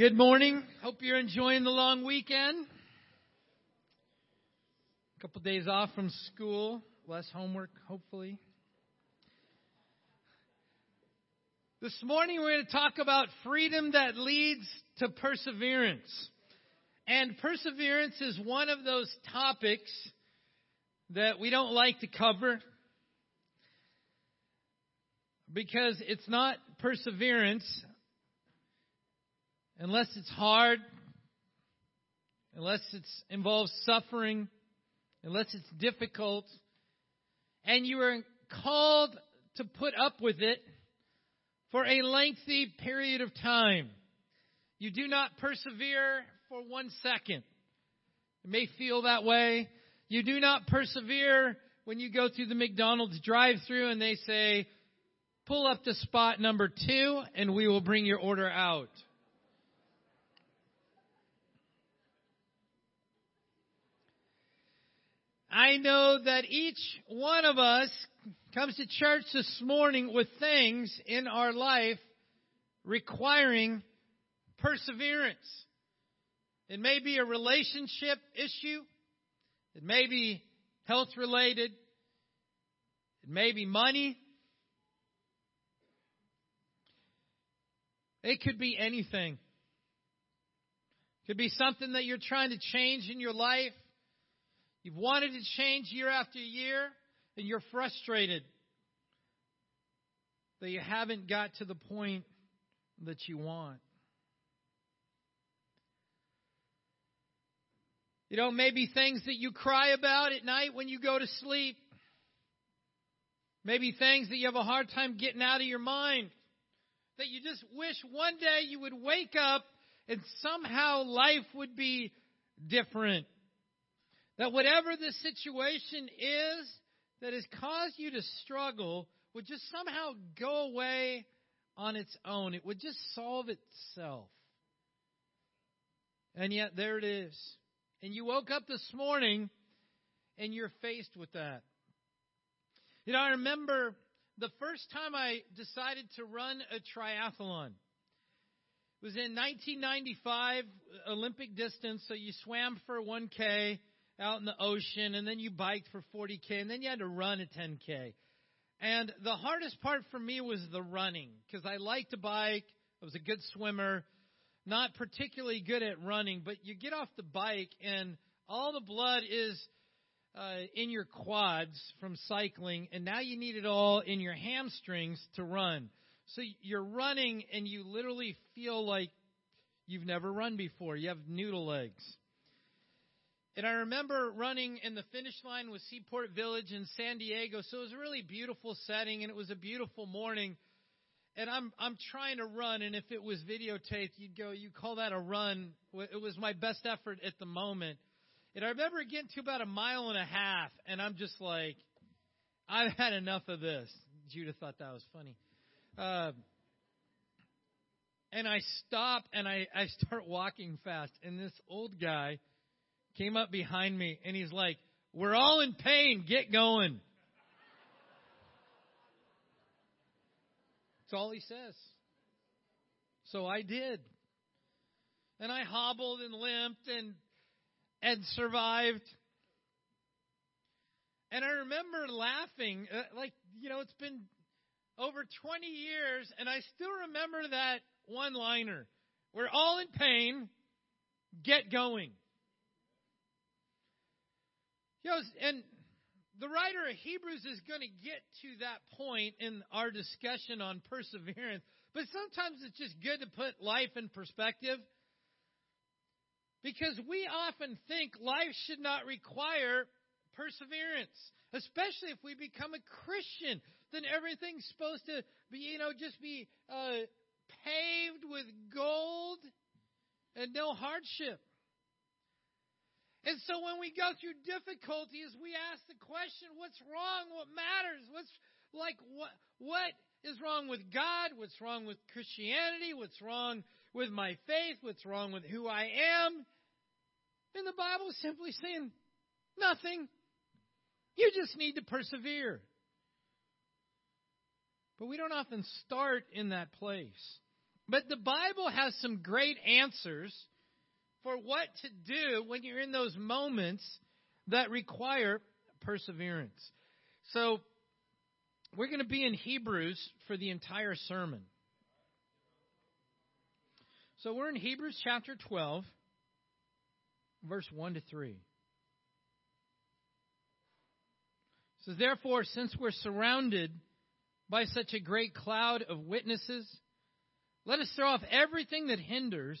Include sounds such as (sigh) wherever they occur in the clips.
Good morning. Hope you're enjoying the long weekend. A couple days off from school, less homework, hopefully. This morning we're going to talk about freedom that leads to perseverance. And perseverance is one of those topics that we don't like to cover because it's not perseverance unless it's hard, unless it involves suffering, unless it's difficult, and you are called to put up with it for a lengthy period of time. You do not persevere for one second. It may feel that way. You do not persevere when you go through the McDonald's drive through and they say, pull up to spot number two and we will bring your order out. I know that each one of us comes to church this morning with things in our life requiring perseverance. It may be a relationship issue. It may be health related. It may be money. It could be anything. It could be something that you're trying to change in your life. You've wanted to change year after year, and you're frustrated that you haven't got to the point that you want. You know, maybe things that you cry about at night when you go to sleep. Maybe things that you have a hard time getting out of your mind. That you just wish one day you would wake up and somehow life would be different. That whatever the situation is that has caused you to struggle would just somehow go away on its own. It would just solve itself. And yet there it is. And you woke up this morning and you're faced with that. You know, I remember the first time I decided to run a triathlon. It was in 1995, Olympic distance, so you swam for 1K out in the ocean, and then you biked for 40K, and then you had to run a 10K. And the hardest part for me was the running, because I liked to bike, I was a good swimmer, not particularly good at running, but you get off the bike, and all the blood is uh, in your quads from cycling, and now you need it all in your hamstrings to run. So you're running, and you literally feel like you've never run before. You have noodle legs. And I remember running in the finish line with Seaport Village in San Diego. So it was a really beautiful setting and it was a beautiful morning. And I'm I'm trying to run and if it was videotaped, you'd go, you call that a run. It was my best effort at the moment. And I remember getting to about a mile and a half and I'm just like, I've had enough of this. Judah thought that was funny. Uh, and I stop and I, I start walking fast. And this old guy came up behind me and he's like, We're all in pain. Get going. That's all he says. So I did. And I hobbled and limped and and survived. And I remember laughing, uh, like, you know, it's been over 20 years, and I still remember that one liner. We're all in pain. Get going. You know, and the writer of Hebrews is going to get to that point in our discussion on perseverance, but sometimes it's just good to put life in perspective. Because we often think life should not require perseverance, especially if we become a Christian. Then everything's supposed to be, you know, just be uh, paved with gold and no hardship. And so when we go through difficulties, we ask the question, what's wrong? What matters? What's like what what is wrong with God? What's wrong with Christianity? What's wrong with my faith? What's wrong with who I am? And the Bible is simply saying, nothing. You just need to persevere. But we don't often start in that place. But the Bible has some great answers for what to do when you're in those moments that require perseverance. So, we're going to be in Hebrews for the entire sermon. So, we're in Hebrews chapter 12, verse 1 to 3. It says, Therefore, since we're surrounded by such a great cloud of witnesses, let us throw off everything that hinders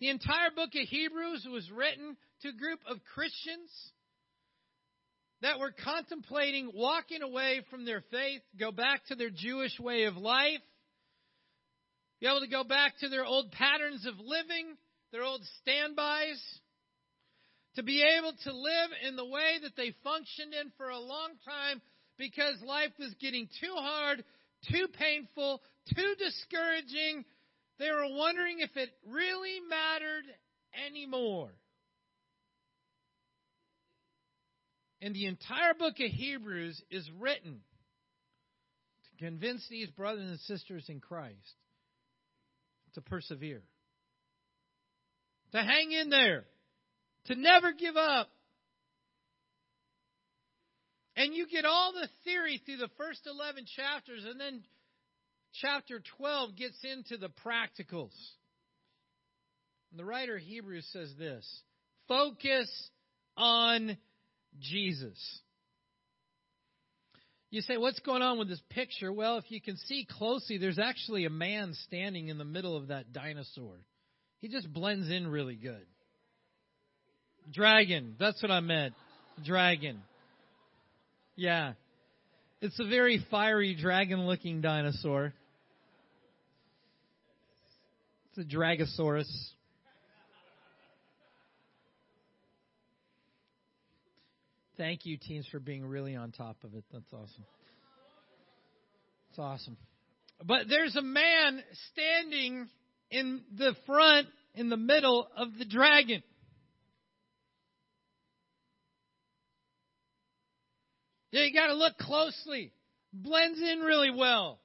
The entire book of Hebrews was written to a group of Christians that were contemplating walking away from their faith, go back to their Jewish way of life, be able to go back to their old patterns of living, their old standbys, to be able to live in the way that they functioned in for a long time because life was getting too hard, too painful, too discouraging, they were wondering if it really mattered anymore. And the entire book of Hebrews is written to convince these brothers and sisters in Christ to persevere, to hang in there, to never give up. And you get all the theory through the first 11 chapters, and then chapter 12 gets into the practicals. The writer of Hebrews says this focus on Jesus. You say, what's going on with this picture? Well, if you can see closely, there's actually a man standing in the middle of that dinosaur. He just blends in really good. Dragon, that's what I meant. Dragon. Yeah. It's a very fiery dragon looking dinosaur. It's a Dragosaurus. Thank you, teams, for being really on top of it. That's awesome. It's awesome. But there's a man standing in the front, in the middle of the dragon. Yeah, you got to look closely. Blends in really well.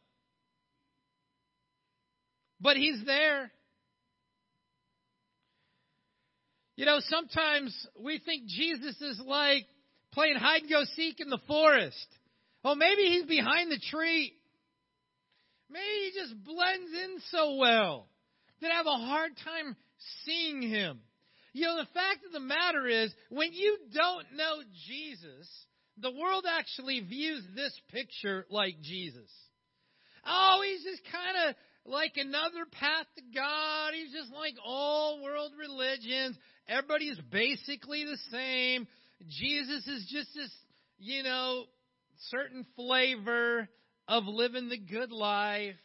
But he's there. You know, sometimes we think Jesus is like playing hide and go seek in the forest. Oh, maybe he's behind the tree. Maybe he just blends in so well that I have a hard time seeing him. You know, the fact of the matter is, when you don't know Jesus, the world actually views this picture like Jesus. Oh, he's just kind of like another path to God. He's just like all world religions. Everybody's basically the same. Jesus is just this, you know, certain flavor of living the good life.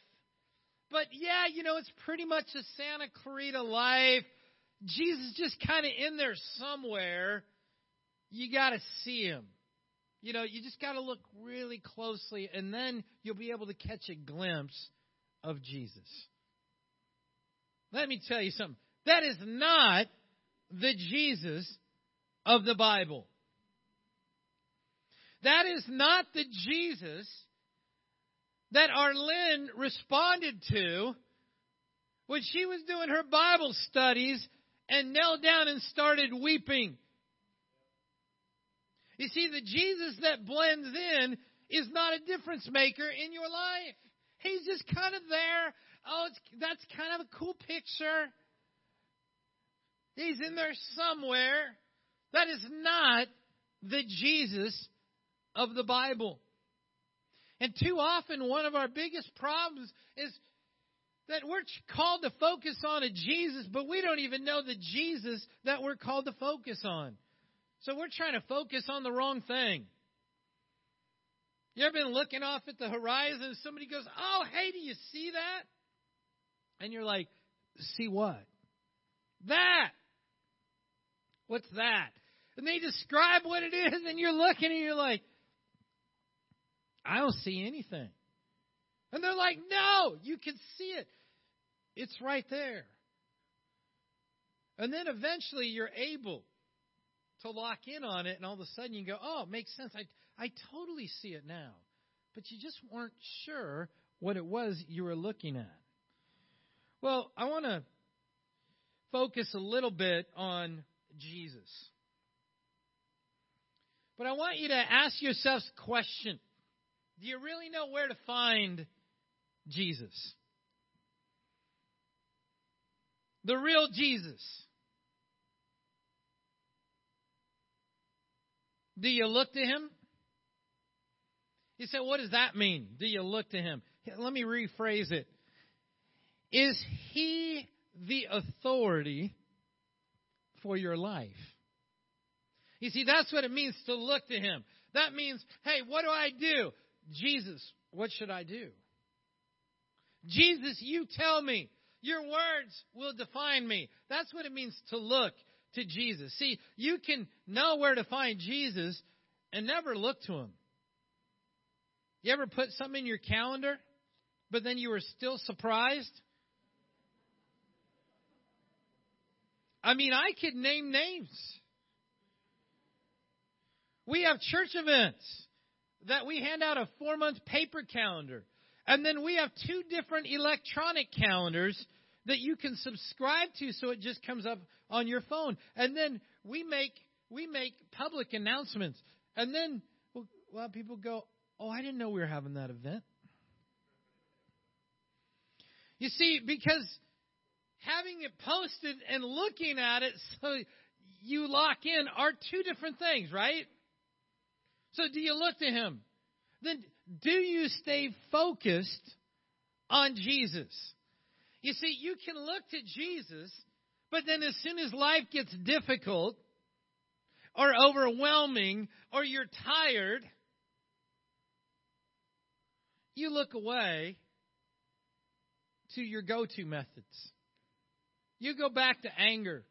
But yeah, you know, it's pretty much a Santa Clarita life. Jesus just kind of in there somewhere. You got to see him. You know, you just got to look really closely, and then you'll be able to catch a glimpse of Jesus. Let me tell you something. That is not the Jesus of the Bible. That is not the Jesus that Arlene responded to when she was doing her Bible studies and knelt down and started weeping. You see, the Jesus that blends in is not a difference maker in your life. He's just kind of there. Oh, that's kind of a cool picture. He's in there somewhere. That is not the Jesus of the Bible. And too often, one of our biggest problems is that we're called to focus on a Jesus, but we don't even know the Jesus that we're called to focus on. So we're trying to focus on the wrong thing. You ever been looking off at the horizon and somebody goes, Oh, hey, do you see that? And you're like, See what? That. What's that? And they describe what it is, and you're looking and you're like, I don't see anything. And they're like, No, you can see it. It's right there. And then eventually you're able to lock in on it, and all of a sudden you go, Oh, it makes sense. I, I totally see it now. But you just weren't sure what it was you were looking at. Well, I want to focus a little bit on Jesus. But I want you to ask yourselves a question Do you really know where to find Jesus? The real Jesus. Do you look to him? You say, what does that mean? Do you look to him? Let me rephrase it. Is he the authority for your life? You see, that's what it means to look to him. That means, hey, what do I do? Jesus, what should I do? Jesus, you tell me. Your words will define me. That's what it means to look to Jesus. See, you can know where to find Jesus and never look to him. You ever put something in your calendar, but then you were still surprised? I mean, I could name names. We have church events that we hand out a four month paper calendar. And then we have two different electronic calendars that you can subscribe to so it just comes up on your phone. And then we make we make public announcements. And then well, people go, "Oh, I didn't know we were having that event." You see, because having it posted and looking at it so you lock in are two different things, right? So do you look to him? Then do you stay focused on Jesus? You see, you can look to Jesus, but then as soon as life gets difficult or overwhelming or you're tired, you look away to your go to methods. You go back to anger.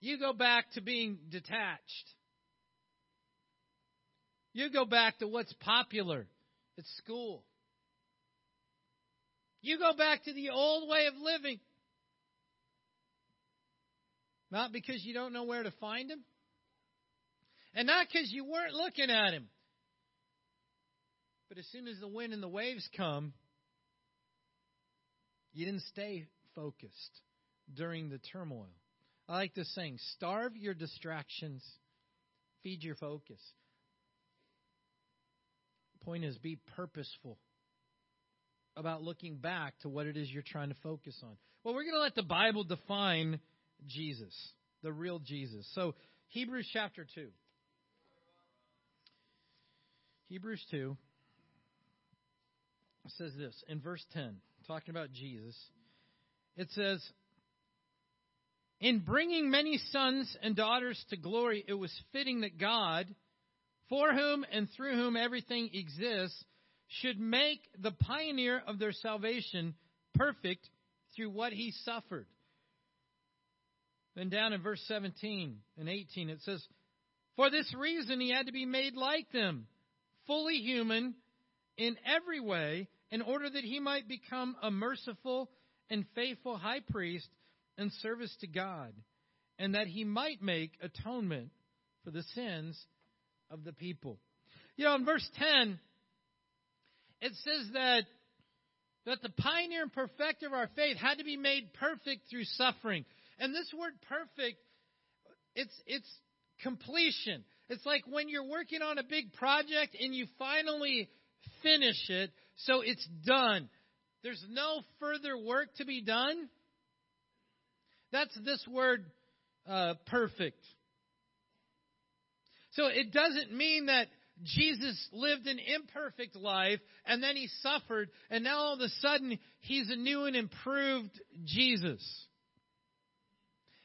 You go back to being detached. You go back to what's popular at school. You go back to the old way of living. Not because you don't know where to find him. And not because you weren't looking at him. But as soon as the wind and the waves come, you didn't stay focused during the turmoil. I like this saying starve your distractions, feed your focus. Point is, be purposeful about looking back to what it is you're trying to focus on. Well, we're going to let the Bible define Jesus, the real Jesus. So, Hebrews chapter 2. Hebrews 2 says this in verse 10, talking about Jesus. It says, In bringing many sons and daughters to glory, it was fitting that God, for whom and through whom everything exists, should make the pioneer of their salvation perfect through what he suffered. Then down in verse 17 and 18, it says, For this reason he had to be made like them, fully human in every way, in order that he might become a merciful and faithful high priest in service to God, and that he might make atonement for the sins of the people. You know, in verse 10, it says that that the pioneer and perfecter of our faith had to be made perfect through suffering. And this word perfect, it's it's completion. It's like when you're working on a big project and you finally finish it, so it's done. There's no further work to be done. That's this word uh, perfect. So it doesn't mean that Jesus lived an imperfect life and then he suffered, and now all of a sudden he's a new and improved Jesus.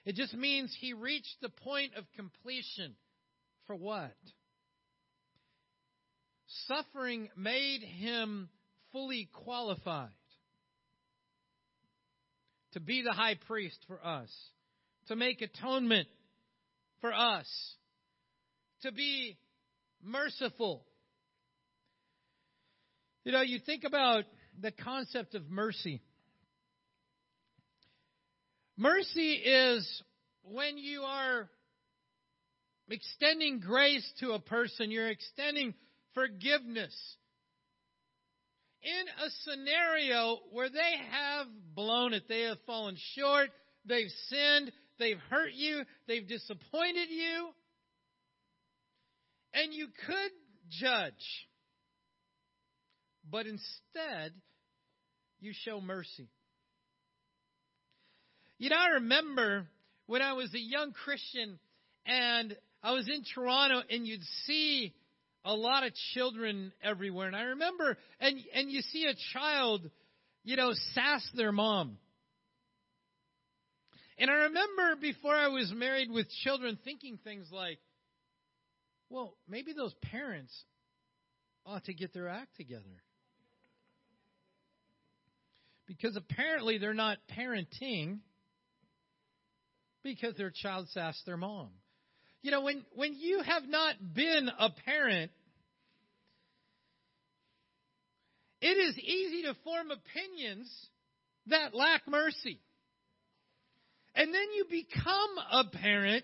It just means he reached the point of completion. For what? suffering made him fully qualified to be the high priest for us, to make atonement for us, to be merciful. You know, you think about the concept of mercy. Mercy is when you are extending grace to a person, you're extending forgiveness. In a scenario where they have blown it, they have fallen short, they've sinned, they've hurt you, they've disappointed you, and you could judge. But instead, you show mercy. You know, I remember when I was a young Christian and I was in Toronto and you'd see a lot of children everywhere. And I remember, and, and you see a child, you know, sass their mom. And I remember before I was married with children thinking things like, well, maybe those parents ought to get their act together. Because apparently they're not parenting because their child sassed their mom. You know, when, when you have not been a parent, it is easy to form opinions that lack mercy. And then you become a parent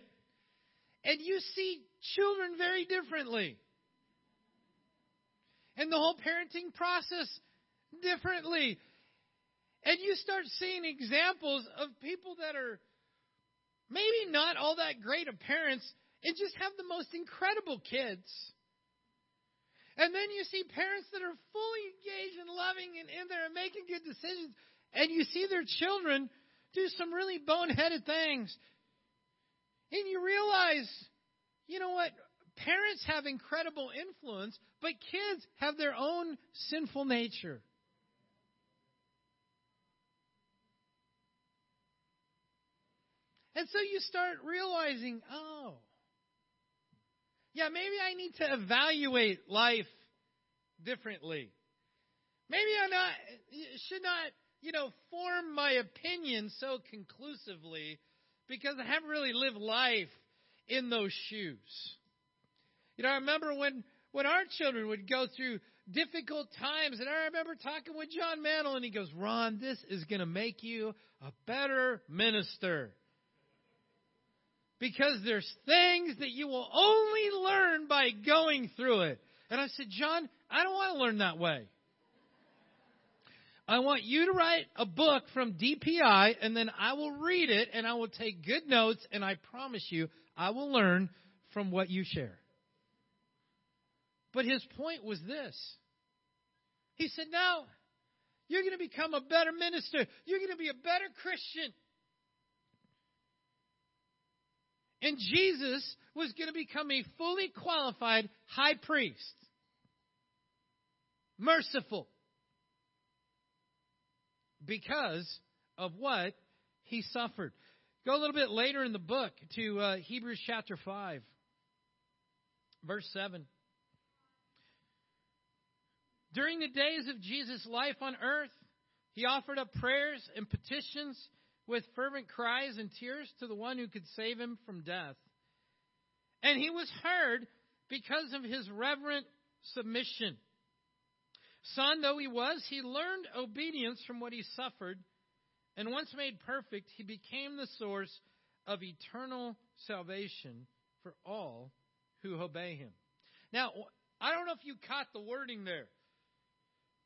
and you see children very differently. And the whole parenting process differently. And you start seeing examples of people that are maybe not all that great of parents, and just have the most incredible kids. And then you see parents that are fully engaged and loving and in there and making good decisions, and you see their children do some really boneheaded things. And you realize, you know what? Parents have incredible influence, but kids have their own sinful nature. And so you start realizing, oh, yeah, maybe I need to evaluate life differently. Maybe I not should not, you know, form my opinion so conclusively because I haven't really lived life in those shoes. You know, I remember when when our children would go through difficult times, and I remember talking with John Mantle, and he goes, "Ron, this is going to make you a better minister." Because there's things that you will only learn by going through it. And I said, John, I don't want to learn that way. I want you to write a book from DPI, and then I will read it, and I will take good notes, and I promise you, I will learn from what you share. But his point was this. He said, Now, you're going to become a better minister. You're going to be a better Christian. And Jesus was going to become a fully qualified high priest. Merciful. Because of what he suffered. Go a little bit later in the book to uh, Hebrews chapter 5, verse 7. During the days of Jesus' life on earth, he offered up prayers and petitions with fervent cries and tears to the one who could save him from death. And he was heard because of his reverent submission. Son though he was, he learned obedience from what he suffered, and once made perfect, he became the source of eternal salvation for all who obey him. Now, I don't know if you caught the wording there.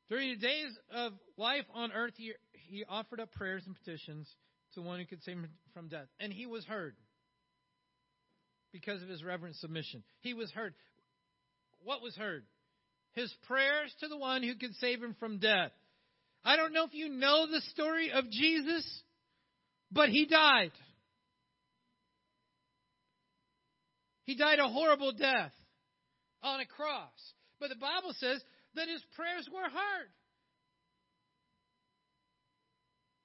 During the days of life on earth, he, he offered up prayers and petitions to one who could save him from death. And he was heard because of his reverent submission. He was heard. What was heard? His prayers to the one who could save him from death. I don't know if you know the story of Jesus, but he died. He died a horrible death on a cross. But the Bible says that his prayers were heard.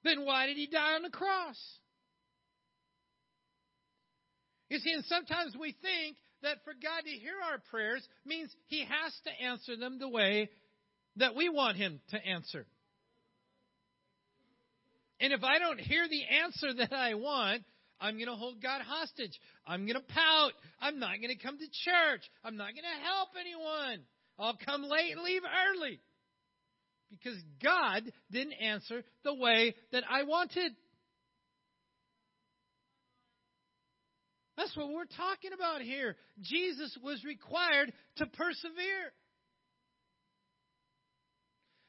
Then why did he die on the cross? You see, and sometimes we think that for God to hear our prayers means He has to answer them the way that we want Him to answer. And if I don't hear the answer (laughs) that I want, I'm going to hold God hostage. I'm going to pout. I'm not going to come to church. I'm not going to help anyone. I'll come late and leave early. Because God didn't answer the way that I wanted. That's what we're talking about here. Jesus was required to persevere.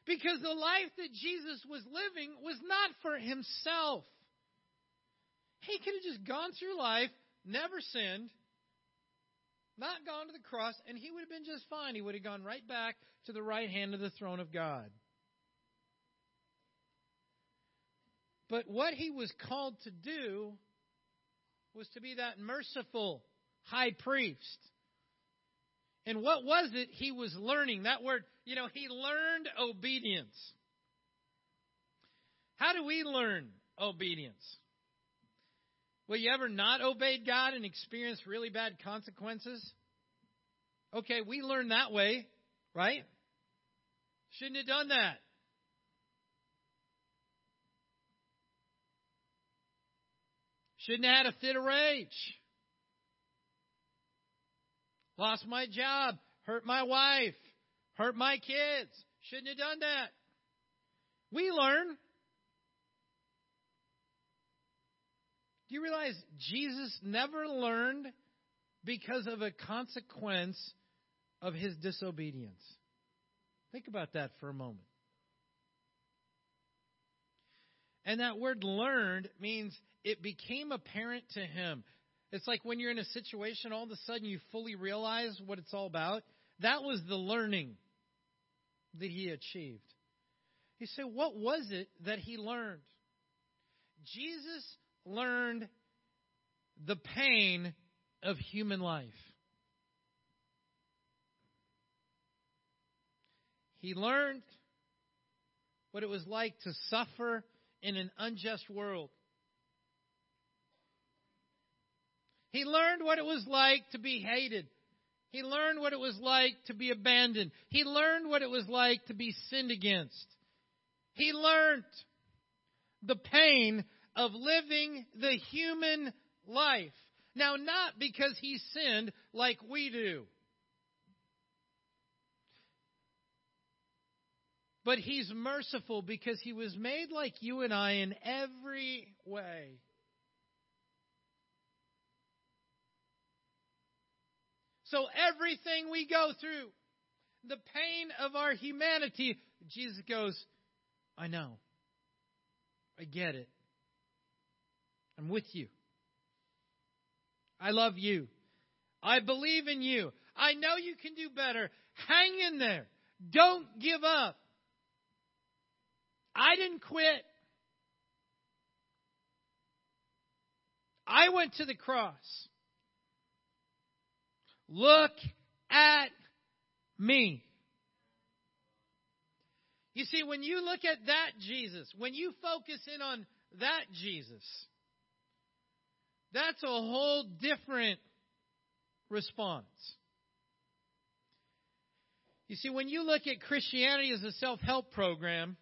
Because the life that Jesus was living was not for himself. He could have just gone through life, never sinned, not gone to the cross, and he would have been just fine. He would have gone right back to the right hand of the throne of God. But what he was called to do was to be that merciful high priest. And what was it he was learning? That word, you know, he learned obedience. How do we learn obedience? Well, you ever not obeyed God and experienced really bad consequences? Okay, we learn that way, right? Shouldn't have done that. Shouldn't have had a fit of rage. Lost my job, hurt my wife, hurt my kids. Shouldn't have done that. We learn. Do you realize Jesus never learned because of a consequence of his disobedience? Think about that for a moment. And that word learned means it became apparent to him. It's like when you're in a situation, all of a sudden you fully realize what it's all about. That was the learning that he achieved. He said, What was it that he learned? Jesus learned the pain of human life. He learned what it was like to suffer in an unjust world. He learned what it was like to be hated. He learned what it was like to be abandoned. He learned what it was like to be sinned against. He learned the pain of living the human life. Now, not because he sinned like we do, but he's merciful because he was made like you and I in every way. So, everything we go through, the pain of our humanity, Jesus goes, I know. I get it. I'm with you. I love you. I believe in you. I know you can do better. Hang in there. Don't give up. I didn't quit. I went to the cross. Look at me. You see, when you look at that Jesus, when you focus in on that Jesus, that's a whole different response. You see, when you look at Christianity as a self help program,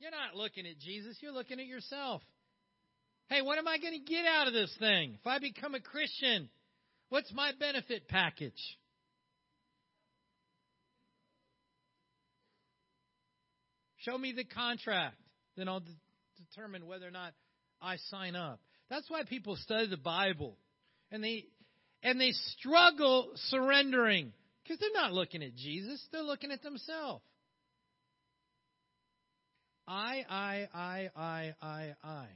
you're not looking at Jesus, you're looking at yourself. Hey, what am I going to get out of this thing? If I become a Christian, what's my benefit package? Show me the contract, then I'll de- determine whether or not I sign up. That's why people study the Bible. And they and they struggle surrendering because they're not looking at Jesus, they're looking at themselves. I, I, I, I, I, I.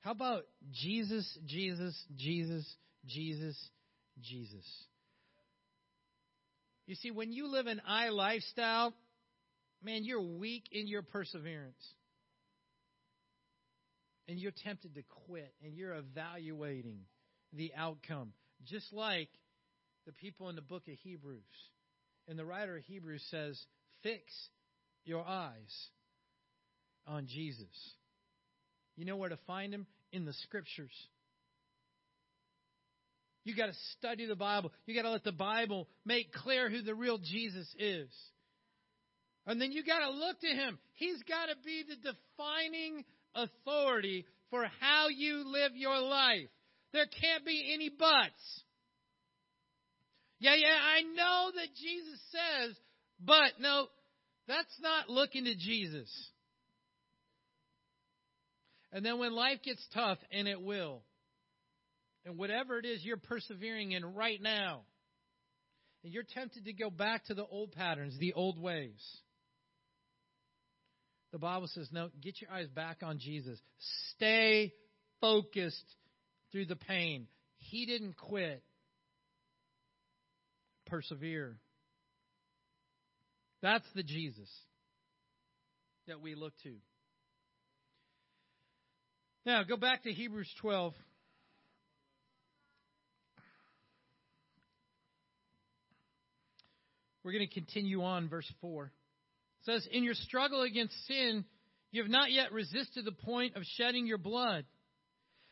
How about Jesus, Jesus, Jesus, Jesus, Jesus? You see, when you live an I lifestyle, man, you're weak in your perseverance and you're tempted to quit and you're evaluating the outcome, just like the people in the book of Hebrews. And the writer of Hebrews says, Fix your eyes on Jesus. You know where to find him? In the scriptures. You got to study the Bible. You got to let the Bible make clear who the real Jesus is. And then you got to look to him. He's got to be the defining authority for how you live your life. There can't be any buts. Yeah, yeah, I know that Jesus says, but no, that's not looking to Jesus. And then when life gets tough, and it will, and whatever it is you're persevering in right now, and you're tempted to go back to the old patterns, the old ways. The Bible says, no, get your eyes back on Jesus. Stay focused through the pain. He didn't quit. Persevere. That's the Jesus that we look to. Now, go back to Hebrews 12. We're going to continue on, verse 4. Says, In your struggle against sin, you have not yet resisted the point of shedding your blood.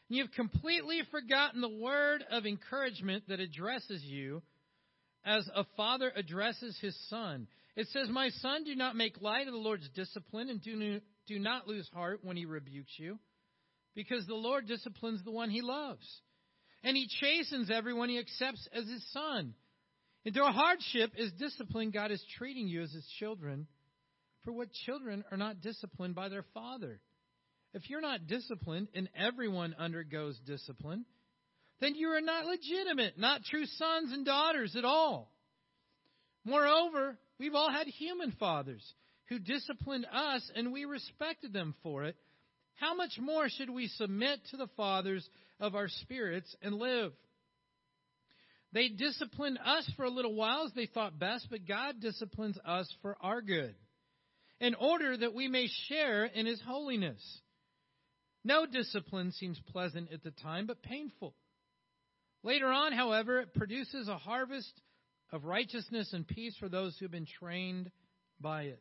And you have completely forgotten the word of encouragement that addresses you as a father addresses his son. It says, My son, do not make light of the Lord's discipline, and do, do not lose heart when he rebukes you, because the Lord disciplines the one he loves. And he chastens everyone he accepts as his son. A hardship is discipline, God is treating you as his children. For what children are not disciplined by their father? If you're not disciplined, and everyone undergoes discipline, then you are not legitimate, not true sons and daughters at all. Moreover, we've all had human fathers who disciplined us, and we respected them for it. How much more should we submit to the fathers of our spirits and live? They disciplined us for a little while as they thought best, but God disciplines us for our good, in order that we may share in His holiness. No discipline seems pleasant at the time, but painful. Later on, however, it produces a harvest of righteousness and peace for those who have been trained by it.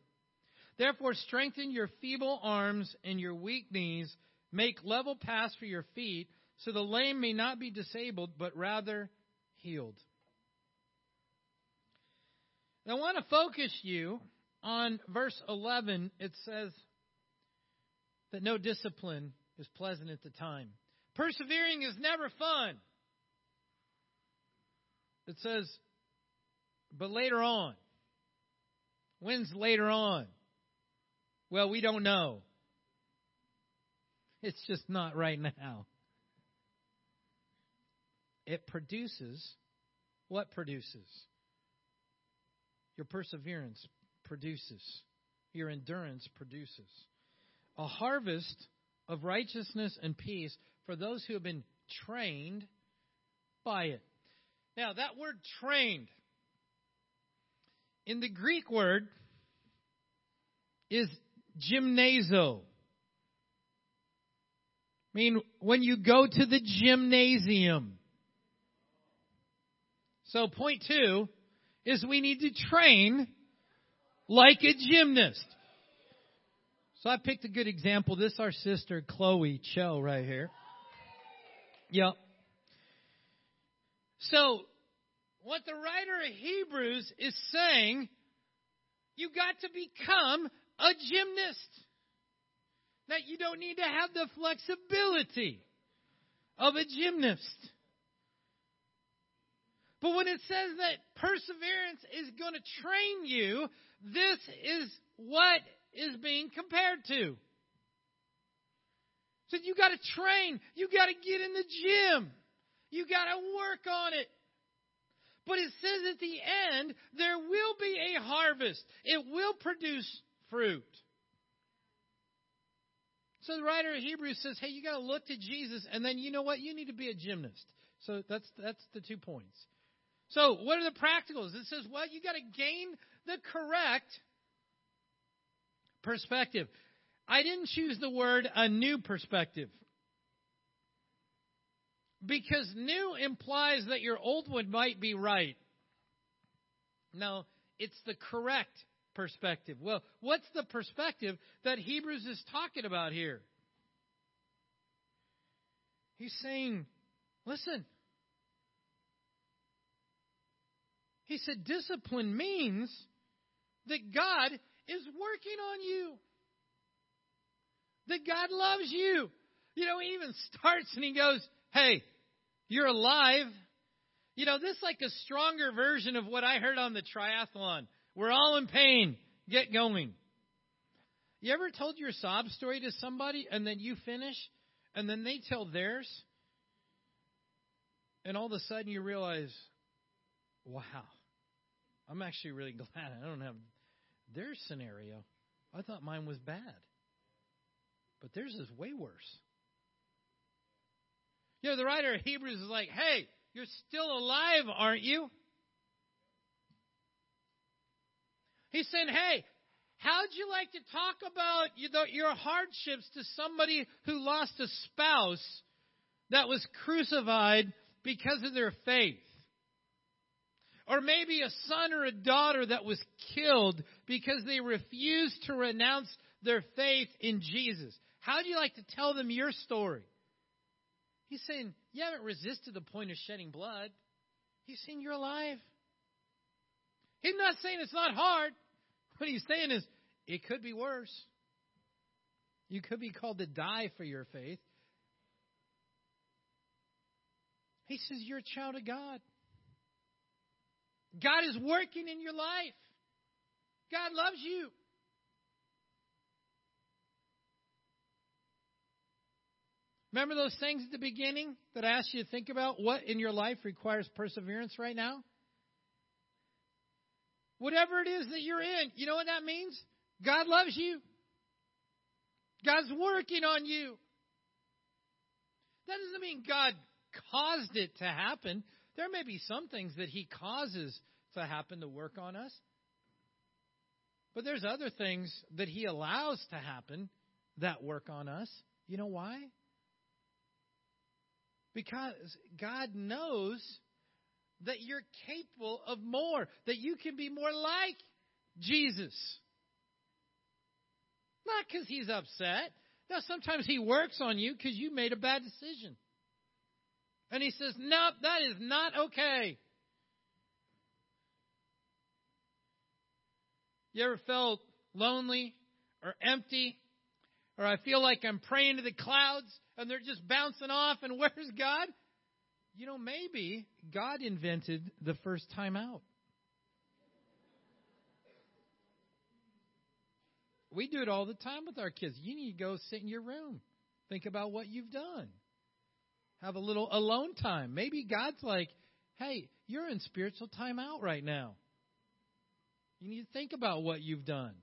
Therefore, strengthen your feeble arms and your weak knees. Make level paths for your feet, so the lame may not be disabled, but rather healed. I want to focus you on verse 11. It says that no discipline is pleasant at the time. Persevering is never fun. It says, but later on. When's later on? Well, we don't know. It's just not right now. It produces what produces? Your perseverance produces. Your endurance produces. A harvest of righteousness and peace for those who have been trained by it. Now, that word trained in the Greek word is gymnazo. I mean, when you go to the gymnasium. So, point two is we need to train like a gymnast. So I picked a good example. This our sister Chloe Cho right here. Yep. So what the writer of Hebrews is saying, you got to become a gymnast. That you don't need to have the flexibility of a gymnast. But when it says that perseverance is going to train you, this is what is being compared to. So you got to train. You got to get in the gym. You got to work on it. But it says at the end, there will be a harvest. It will produce fruit. So the writer of Hebrews says, hey, you got to look to Jesus, and then you know what? You need to be a gymnast. So that's that's the two points. So what are the practicals? It says, well, you got to gain the correct perspective. I didn't choose the word a new perspective. Because new implies that your old one might be right. No, it's the correct perspective. Well, what's the perspective that Hebrews is talking about here? He's saying, listen, He said, discipline means that God is working on you. That God loves you. You know, he even (laughs) starts and he goes, Hey, you're alive. You know, this is like a stronger version of what I heard on the triathlon. We're all in pain. Get going. You ever told your sob story to somebody and then you finish and then they tell theirs? And all of a sudden you realize, wow, I'm actually really (laughs) glad I don't have their scenario. I thought mine was bad. But theirs is way worse. You know, the writer of Hebrews is like, hey, you're still alive, aren't you? He's saying, hey, how'd you like to talk about your hardships to somebody who lost a spouse that was crucified because of their faith? Or maybe a son or a daughter that was killed because they refused to renounce their faith in Jesus. How do you like to tell them your story? He's saying, You haven't resisted the point of shedding blood. He's saying you're alive. He's not saying it's not hard. What he's saying is, it could be worse. You could be called to die for your faith. He says, You're a child of God. God is working in your life. God loves you. Remember those things at the beginning that I asked you to think about? What in your life requires perseverance right now? Whatever it is that you're in, you know what that means? God loves you. God's working on you. That doesn't mean God caused it to happen. There may be some things that He causes to happen to work on us. But there's other things that He allows to happen that work on us. You know why? Because God knows that you're capable of more, that you can be more like Jesus. Not because He's upset. Now, sometimes He works on you because you made a bad decision. And he says, Nope, that is not okay. You ever felt lonely or empty? Or I feel like I'm praying to the clouds and they're just bouncing off, and (laughs) where's God? You know, maybe God invented the first time out. We do it all the time with our kids. You need to go sit in your room. Think about what you've done. Have a little alone time. Maybe God's like, hey, you're in spiritual timeout right now. You need to think about what you've done.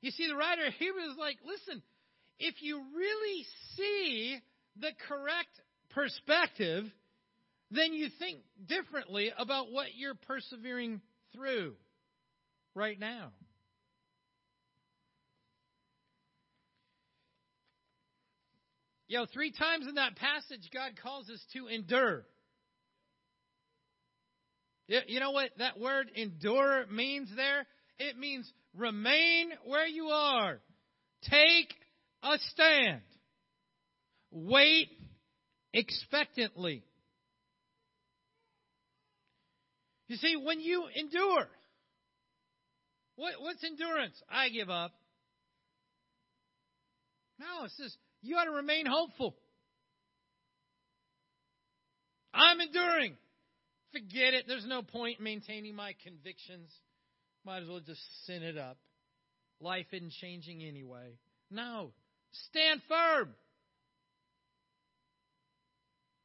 You see, the writer of Hebrews is like, listen, if you really see the correct perspective, then you think differently about what you're persevering through right now. You know, three times in that passage, God calls us to endure. You know what that word endure means there? It means remain where you are. Take a stand. Wait expectantly. You see, when you endure, what, what's endurance? I give up. No, it says you ought to remain hopeful. I'm enduring. Forget it. There's no point maintaining my convictions. Might as well just sin it up. Life isn't changing anyway. No. Stand firm.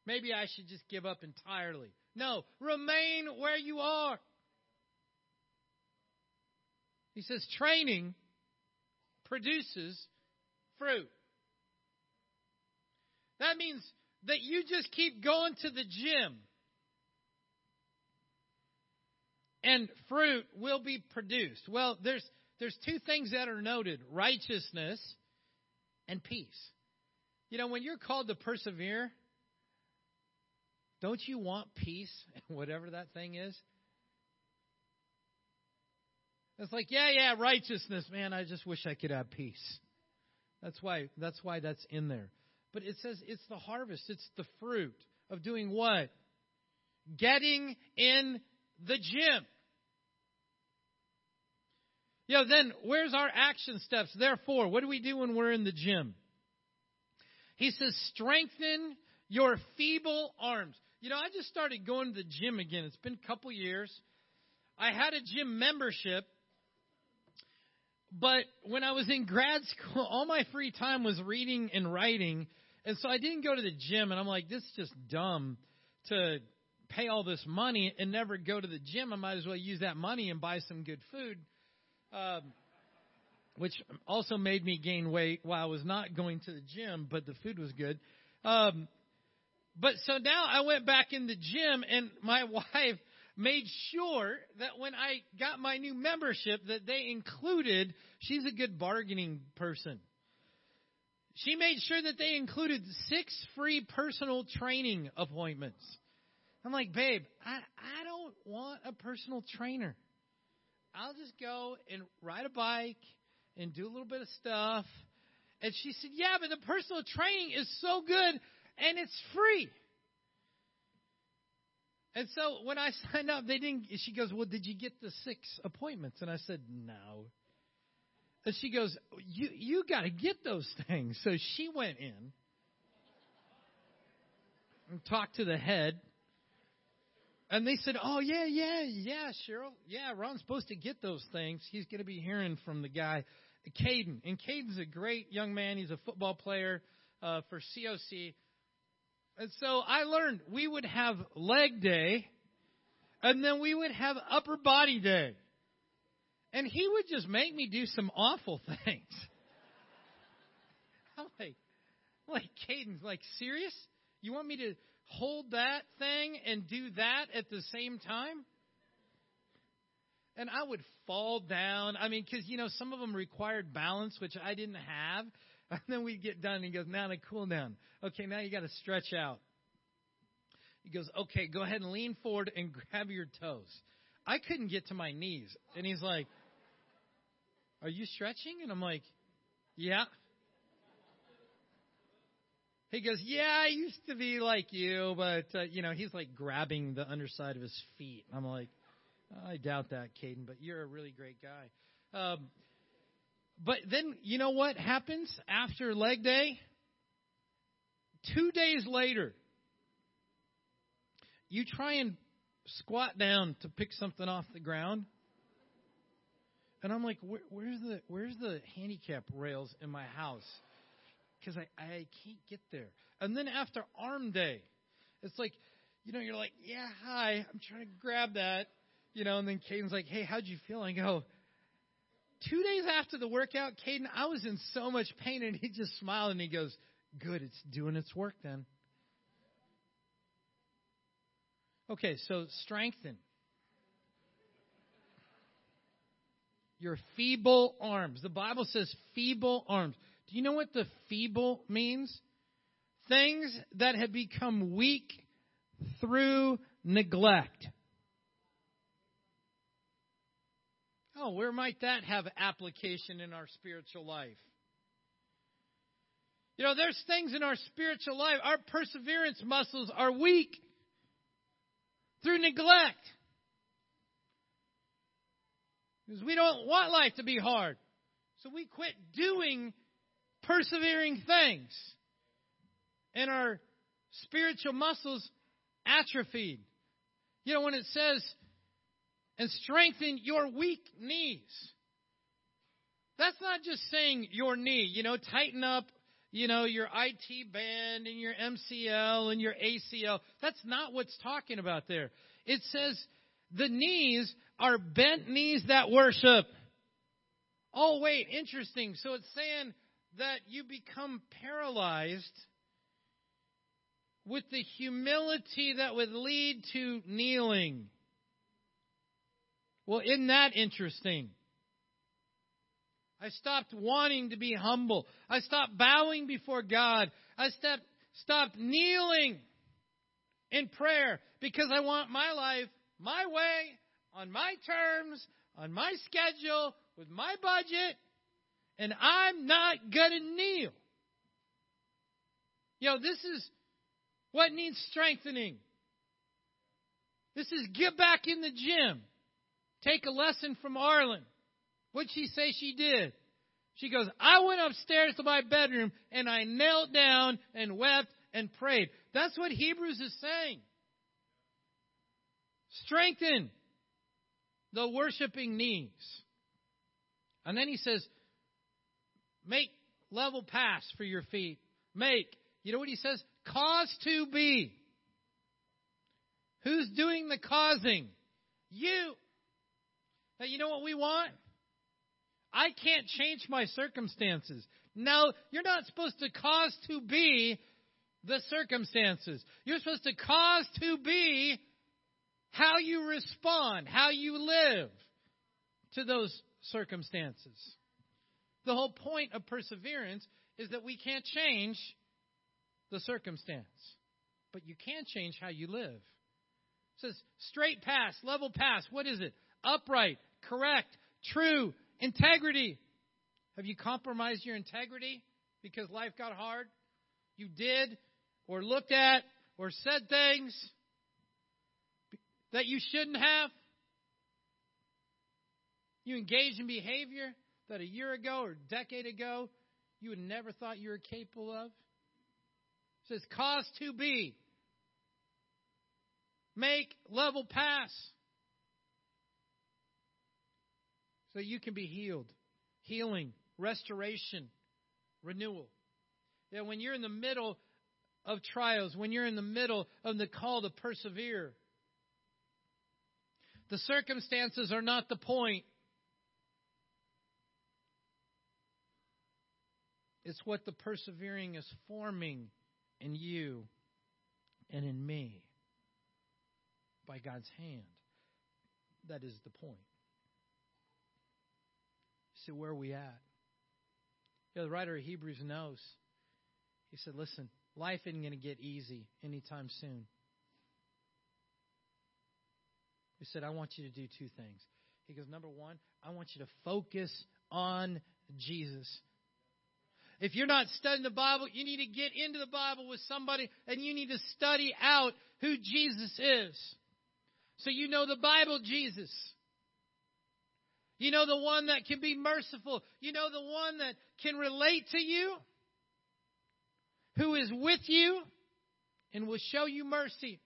Maybe I should just give up entirely. No. Remain where you are. He says training produces fruit. That means that you just keep going to the gym. And fruit will be produced. Well, there's there's two things that are noted, righteousness and peace. You know, when you're called to persevere, don't you want peace, (laughs) whatever that thing is? It's like, yeah, yeah, righteousness, man, I just wish I could have peace. That's why that's why that's in there. But it says it's the harvest, it's the fruit of doing what? getting in the gym. You know, then where's our action steps? Therefore, what do we do when we're in the gym? He says, strengthen your feeble arms. You know, I just started going to the gym again. It's been a couple years. I had a gym membership, but when I was in grad (laughs) school, all my free time was reading and writing. And so I didn't go to the gym, and I'm like, this is just dumb to pay all this money and never go to the gym. I might as well use that money and buy some good food um, which also made me gain weight while I was not going to the gym, but the food was good. Um, but so now I went back in the gym, and my (laughs) wife made sure that when I got my new membership, that they included. She's a good bargaining person. She made sure that they included six free personal training appointments. I'm like, babe, I, I don't want a personal trainer. I'll just go and ride a bike and do a little bit of stuff. And she said, Yeah, but the personal training is so good and it's free. And so when I (laughs) signed up, they didn't. She goes, "Well, did you get the six appointments?" And I said, "No." And she goes, "You you got to get those things." So she went in and talked to the head, and they said, "Oh yeah, yeah, yeah, Cheryl, yeah, Ron's supposed to get those things. He's going to be hearing from the guy, Caden, and Caden's a great young man. He's a football player uh, for COC." And so I learned we would have leg day, and then we would have upper body day, and he would just make me do some awful (laughs) things. I'm like, like Caden's like serious? You want me to hold that thing and do that at the same time? And I would fall down. I mean, because, you know, some of them required balance, which I didn't have. (laughs) And then we'd get done, and he goes, Now to cool down. Okay, now you got to stretch out. He goes, Okay, go ahead and lean forward and (laughs) grab your toes. I couldn't get to my knees. And he's like, Are you stretching? And I'm like, Yeah. He goes, Yeah, I used to be like you, but, uh, you know, he's like grabbing the underside of his feet. I'm like, I doubt that, Caden, but you're a really great guy. Um, but then, you know what happens after leg day? Two days later, you try and squat down to pick something off the ground. And I'm like, Where, where's the where's the handicap rails in my house? because I, I can't get there. And then after arm day, it's like, you know, you're like, yeah, hi, I'm trying to grab that, you know, and then Caden's like, hey, how'd you feel? I go, two days after the workout, Caden, I was in so much pain, and he just smiled and he goes, good, it's doing its work then. Okay, so strengthen. Your feeble arms. The Bible says feeble arms. Do you know what the feeble means? Things that have become weak through neglect. Oh, where might that have application in our spiritual life? You know, there's things in our spiritual life, our perseverance muscles are weak through neglect. Because we don't want life to be hard. So we quit doing persevering things. And our spiritual muscles atrophied. You know, when it says, and strengthen your weak knees. That's not just saying your knee, you know, tighten up, you know, your IT band and your MCL and your ACL. That's not what's talking about there. It says the knees are bent knees that worship. Oh, wait, interesting. So it's saying that you become paralyzed with the humility that would lead to kneeling. Well, isn't that interesting? I stopped wanting to be humble. I stopped bowing before God. I stopped, stopped kneeling in prayer because I want my life my way, on my terms, on my schedule, with my budget, and I'm not going to kneel. You know, this is what needs strengthening. This is get back in the gym. Take a lesson from Arlen. What'd she say she did? She goes, I went upstairs to my bedroom and I knelt down and wept and prayed. That's what Hebrews is saying. Strengthen the worshiping knees. And then he says, make level paths for your feet. Make. You know what he says? Cause to be. Who's doing the causing? You. Now, you know what we want? I can't change my circumstances. No, you're not supposed to cause to be the circumstances. You're supposed to cause to be how you respond, how you live to those circumstances. The whole point of perseverance is that we can't change the circumstance, but you can change how you live. It says straight pass, level pass. What is it? Upright, correct, true, integrity. Have you compromised your integrity because life got hard? You did, or looked at, or said things that you shouldn't have? You engage in behavior that a year ago or a decade ago you would never thought you were capable of? It says, cause to be. Make level pass. So you can be healed. Healing, restoration, renewal. Yeah, when you're in the middle of trials, when you're in the middle of the call to persevere, the circumstances are not the point. It's what the persevering is forming in you and in me by God's hand. That is the point. See, where are we at? the writer of Hebrews knows. He said, listen, life isn't going to get easy anytime soon. He said, I want you to do two things. He goes, number one, I want you to focus on Jesus. If you're not studying the Bible, you need to get into the Bible with somebody and you need to study out who Jesus is. So you know the Bible Jesus. You know the one that can be merciful. You know the one that can relate to you, who is with you and will show you mercy.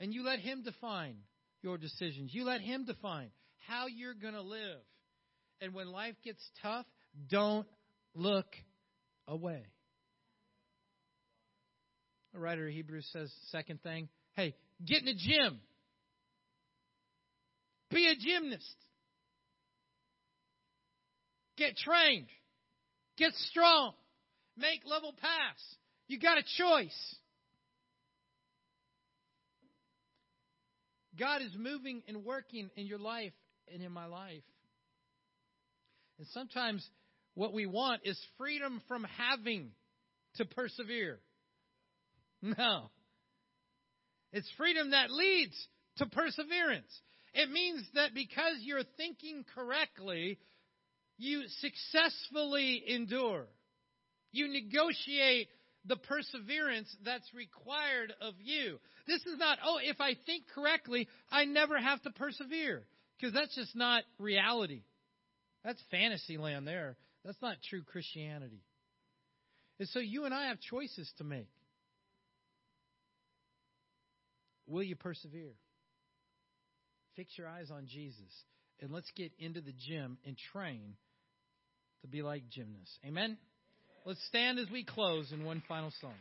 And you let Him define your decisions. You let Him define how you're going to live. And when life gets tough, don't look away. The writer of Hebrews says, second thing, hey, get in a gym. Be a gymnast. Get trained. Get strong. Make level pass. You got a choice. God is moving and working in your life and in my life. And sometimes what we want is freedom from having to persevere. No. It's freedom that leads to perseverance. It means that because you're thinking correctly, you successfully endure. You negotiate the perseverance that's required of you. This is not, oh, if I think correctly, I never have to persevere. Because that's just not reality. That's fantasy land there. That's not true Christianity. And so you and I have choices to make. Will you persevere? Fix your eyes on Jesus and let's get into the gym and train to be like gymnasts. Amen? Let's stand as we close in one final song.